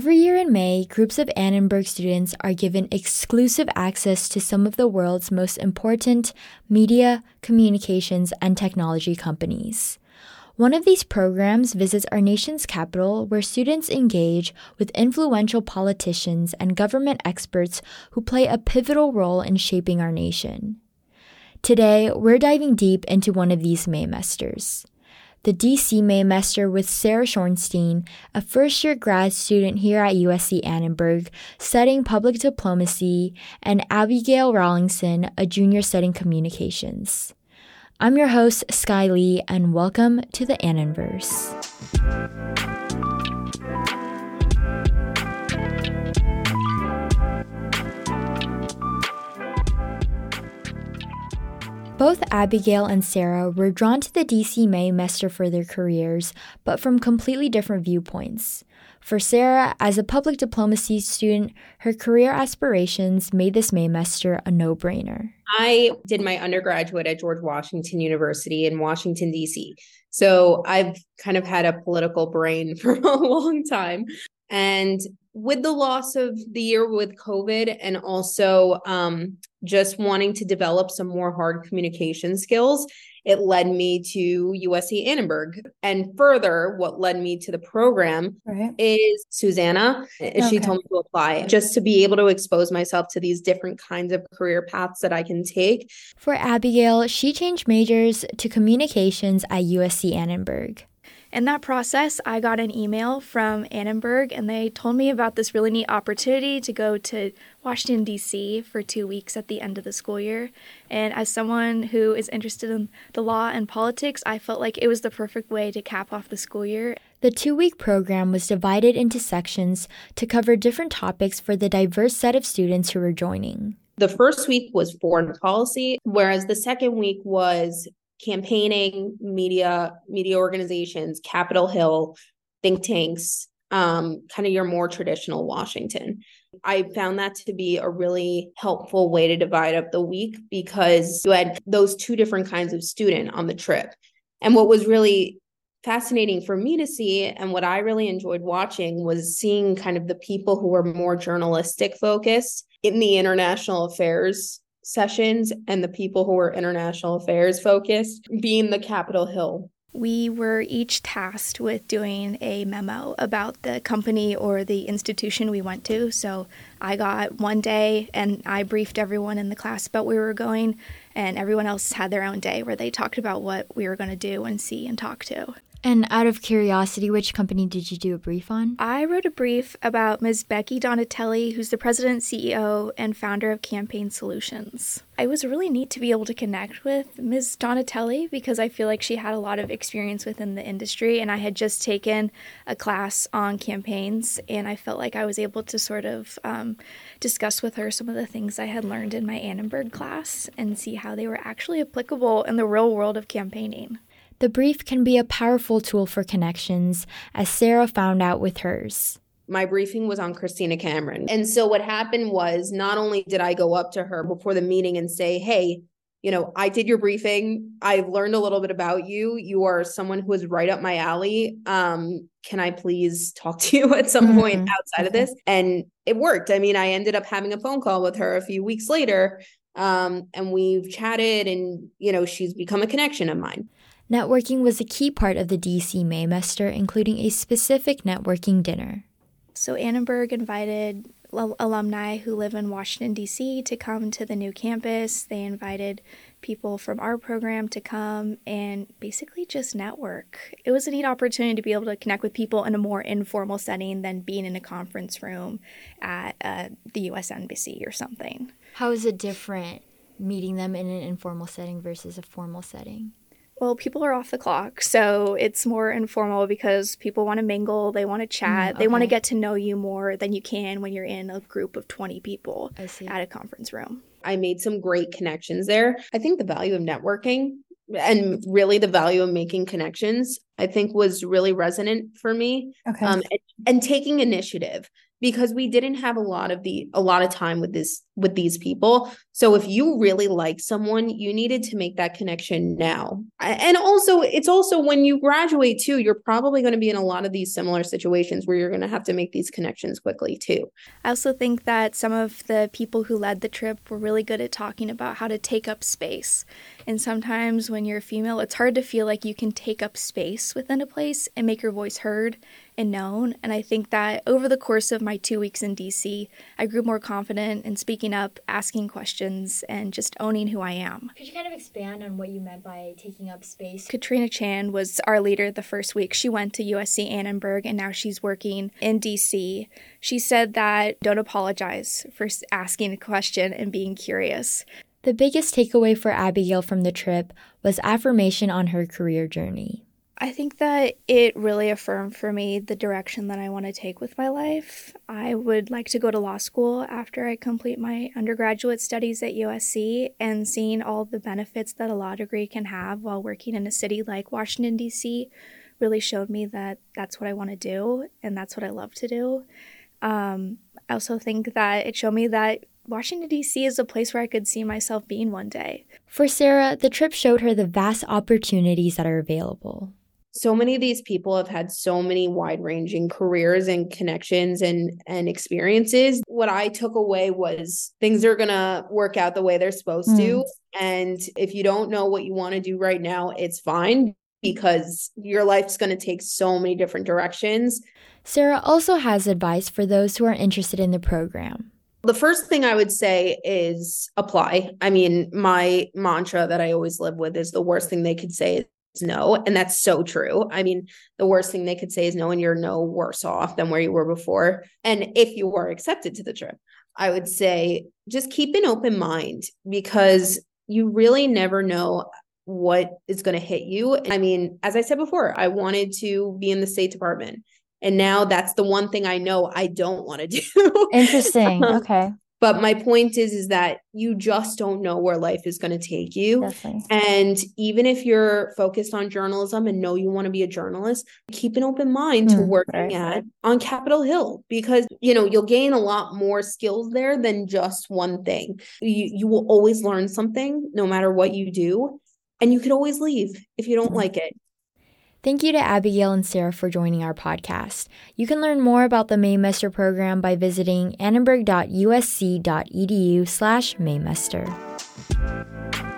Every year in May, groups of Annenberg students are given exclusive access to some of the world's most important media, communications, and technology companies. One of these programs visits our nation's capital, where students engage with influential politicians and government experts who play a pivotal role in shaping our nation. Today, we're diving deep into one of these Maymesters the DC Maymester with Sarah Schornstein, a first year grad student here at USC Annenberg studying public diplomacy, and Abigail Rawlinson, a junior studying communications. I'm your host, Skye Lee, and welcome to the Annenverse. Both Abigail and Sarah were drawn to the DC May Maymester for their careers, but from completely different viewpoints. For Sarah, as a public diplomacy student, her career aspirations made this May Maymester a no brainer. I did my undergraduate at George Washington University in Washington, D.C. So I've kind of had a political brain for a long time. And with the loss of the year with COVID and also um, just wanting to develop some more hard communication skills, it led me to USC Annenberg. And further, what led me to the program right. is Susanna. Okay. She told me to apply just to be able to expose myself to these different kinds of career paths that I can take. For Abigail, she changed majors to communications at USC Annenberg. In that process, I got an email from Annenberg and they told me about this really neat opportunity to go to Washington, D.C. for two weeks at the end of the school year. And as someone who is interested in the law and politics, I felt like it was the perfect way to cap off the school year. The two week program was divided into sections to cover different topics for the diverse set of students who were joining. The first week was foreign policy, whereas the second week was campaigning, media, media organizations, Capitol Hill, think tanks, um, kind of your more traditional Washington. I found that to be a really helpful way to divide up the week because you had those two different kinds of student on the trip. And what was really fascinating for me to see and what I really enjoyed watching was seeing kind of the people who were more journalistic focused in the international affairs sessions and the people who were international affairs focused being the Capitol Hill. We were each tasked with doing a memo about the company or the institution we went to. So I got one day and I briefed everyone in the class about where we were going, and everyone else had their own day where they talked about what we were going to do and see and talk to. And out of curiosity, which company did you do a brief on? I wrote a brief about Ms. Becki Donatelli, who's the president, CEO, and founder of Campaign Solutions. It was really neat to be able to connect with Ms. Donatelli because I feel like she had a lot of experience within the industry, and I had just taken a class on campaigns, and I felt like I was able to sort of um, discuss with her some of the things I had learned in my Annenberg class and see how they were actually applicable in the real world of campaigning. The brief can be a powerful tool for connections, as Sarah found out with hers. My briefing was on Christina Cameron. And so what happened was not only did I go up to her before the meeting and say, hey, you know, I did your briefing. I've learned a little bit about you. You are someone who is right up my alley. Um, can I please talk to you at some mm-hmm. point outside of this? And it worked. I mean, I ended up having a phone call with her a few weeks later. Um, and we've chatted and, you know, she's become a connection of mine. Networking was a key part of the DC Maymester, including a specific networking dinner. So Annenberg invited alumni who live in Washington, D.C. to come to the new campus. They invited people from our program to come and basically just network. It was a neat opportunity to be able to connect with people in a more informal setting than being in a conference room at uh, the U.S. Embassy or something. How is it different meeting them in an informal setting versus a formal setting? Well, people are off the clock, so it's more informal because people want to mingle, they want to chat, mm, okay. they want to get to know you more than you can when you're in a group of 20 people at a conference room. I made some great connections there. I think the value of networking and really the value of making connections, I think was really resonant for me. Okay. Um, and, and taking initiative because we didn't have a lot of the a lot of time with this with these people. So if you really like someone you needed to make that connection now. And also it's also when you graduate too you're probably going to be in a lot of these similar situations where you're going to have to make these connections quickly too. I also think that some of the people who led the trip were really good at talking about how to take up space. And sometimes when you're a female it's hard to feel like you can take up space within a place and make your voice heard and known. And I think that over the course of my two weeks in DC, I grew more confident in speaking up, asking questions, and just owning who I am. Could you kind of expand on what you meant by taking up space? Katrina Chan was our leader the first week. She went to USC Annenberg and now she's working in DC. She said that don't apologize for asking a question and being curious. The biggest takeaway for Abigail from the trip was affirmation on her career journey. I think that it really affirmed for me the direction that I want to take with my life. I would like to go to law school after I complete my undergraduate studies at USC, and seeing all the benefits that a law degree can have while working in a city like Washington, D.C., really showed me that that's what I want to do and that's what I love to do. Um, I also think that it showed me that Washington, D.C. is a place where I could see myself being one day. For Sarah, the trip showed her the vast opportunities that are available so many of these people have had so many wide ranging careers and connections and and experiences what i took away was things are going to work out the way they're supposed mm. to and if you don't know what you want to do right now it's fine because your life's going to take so many different directions sarah also has advice for those who are interested in the program the first thing I would say is apply. I mean, my mantra that I always live with is the worst thing they could say no. And that's so true. I mean, the worst thing they could say is no, and you're no worse off than where you were before. And if you were accepted to the trip, I would say just keep an open mind because you really never know what is going to hit you. I mean, as I said before, I wanted to be in the State Department. And now that's the one thing I know I don't want to do. Interesting. Um, okay but my point is is that you just don't know where life is going to take you Definitely. and even if you're focused on journalism and know you want to be a journalist keep an open mind mm, to working right. at on capitol hill because you know you'll gain a lot more skills there than just one thing you you will always learn something no matter what you do and you could always leave if you don't mm. like it Thank you to Abigail and Sarah for joining our podcast. You can learn more about the Maymester program by visiting annenberg.usc.edu slash Maymester.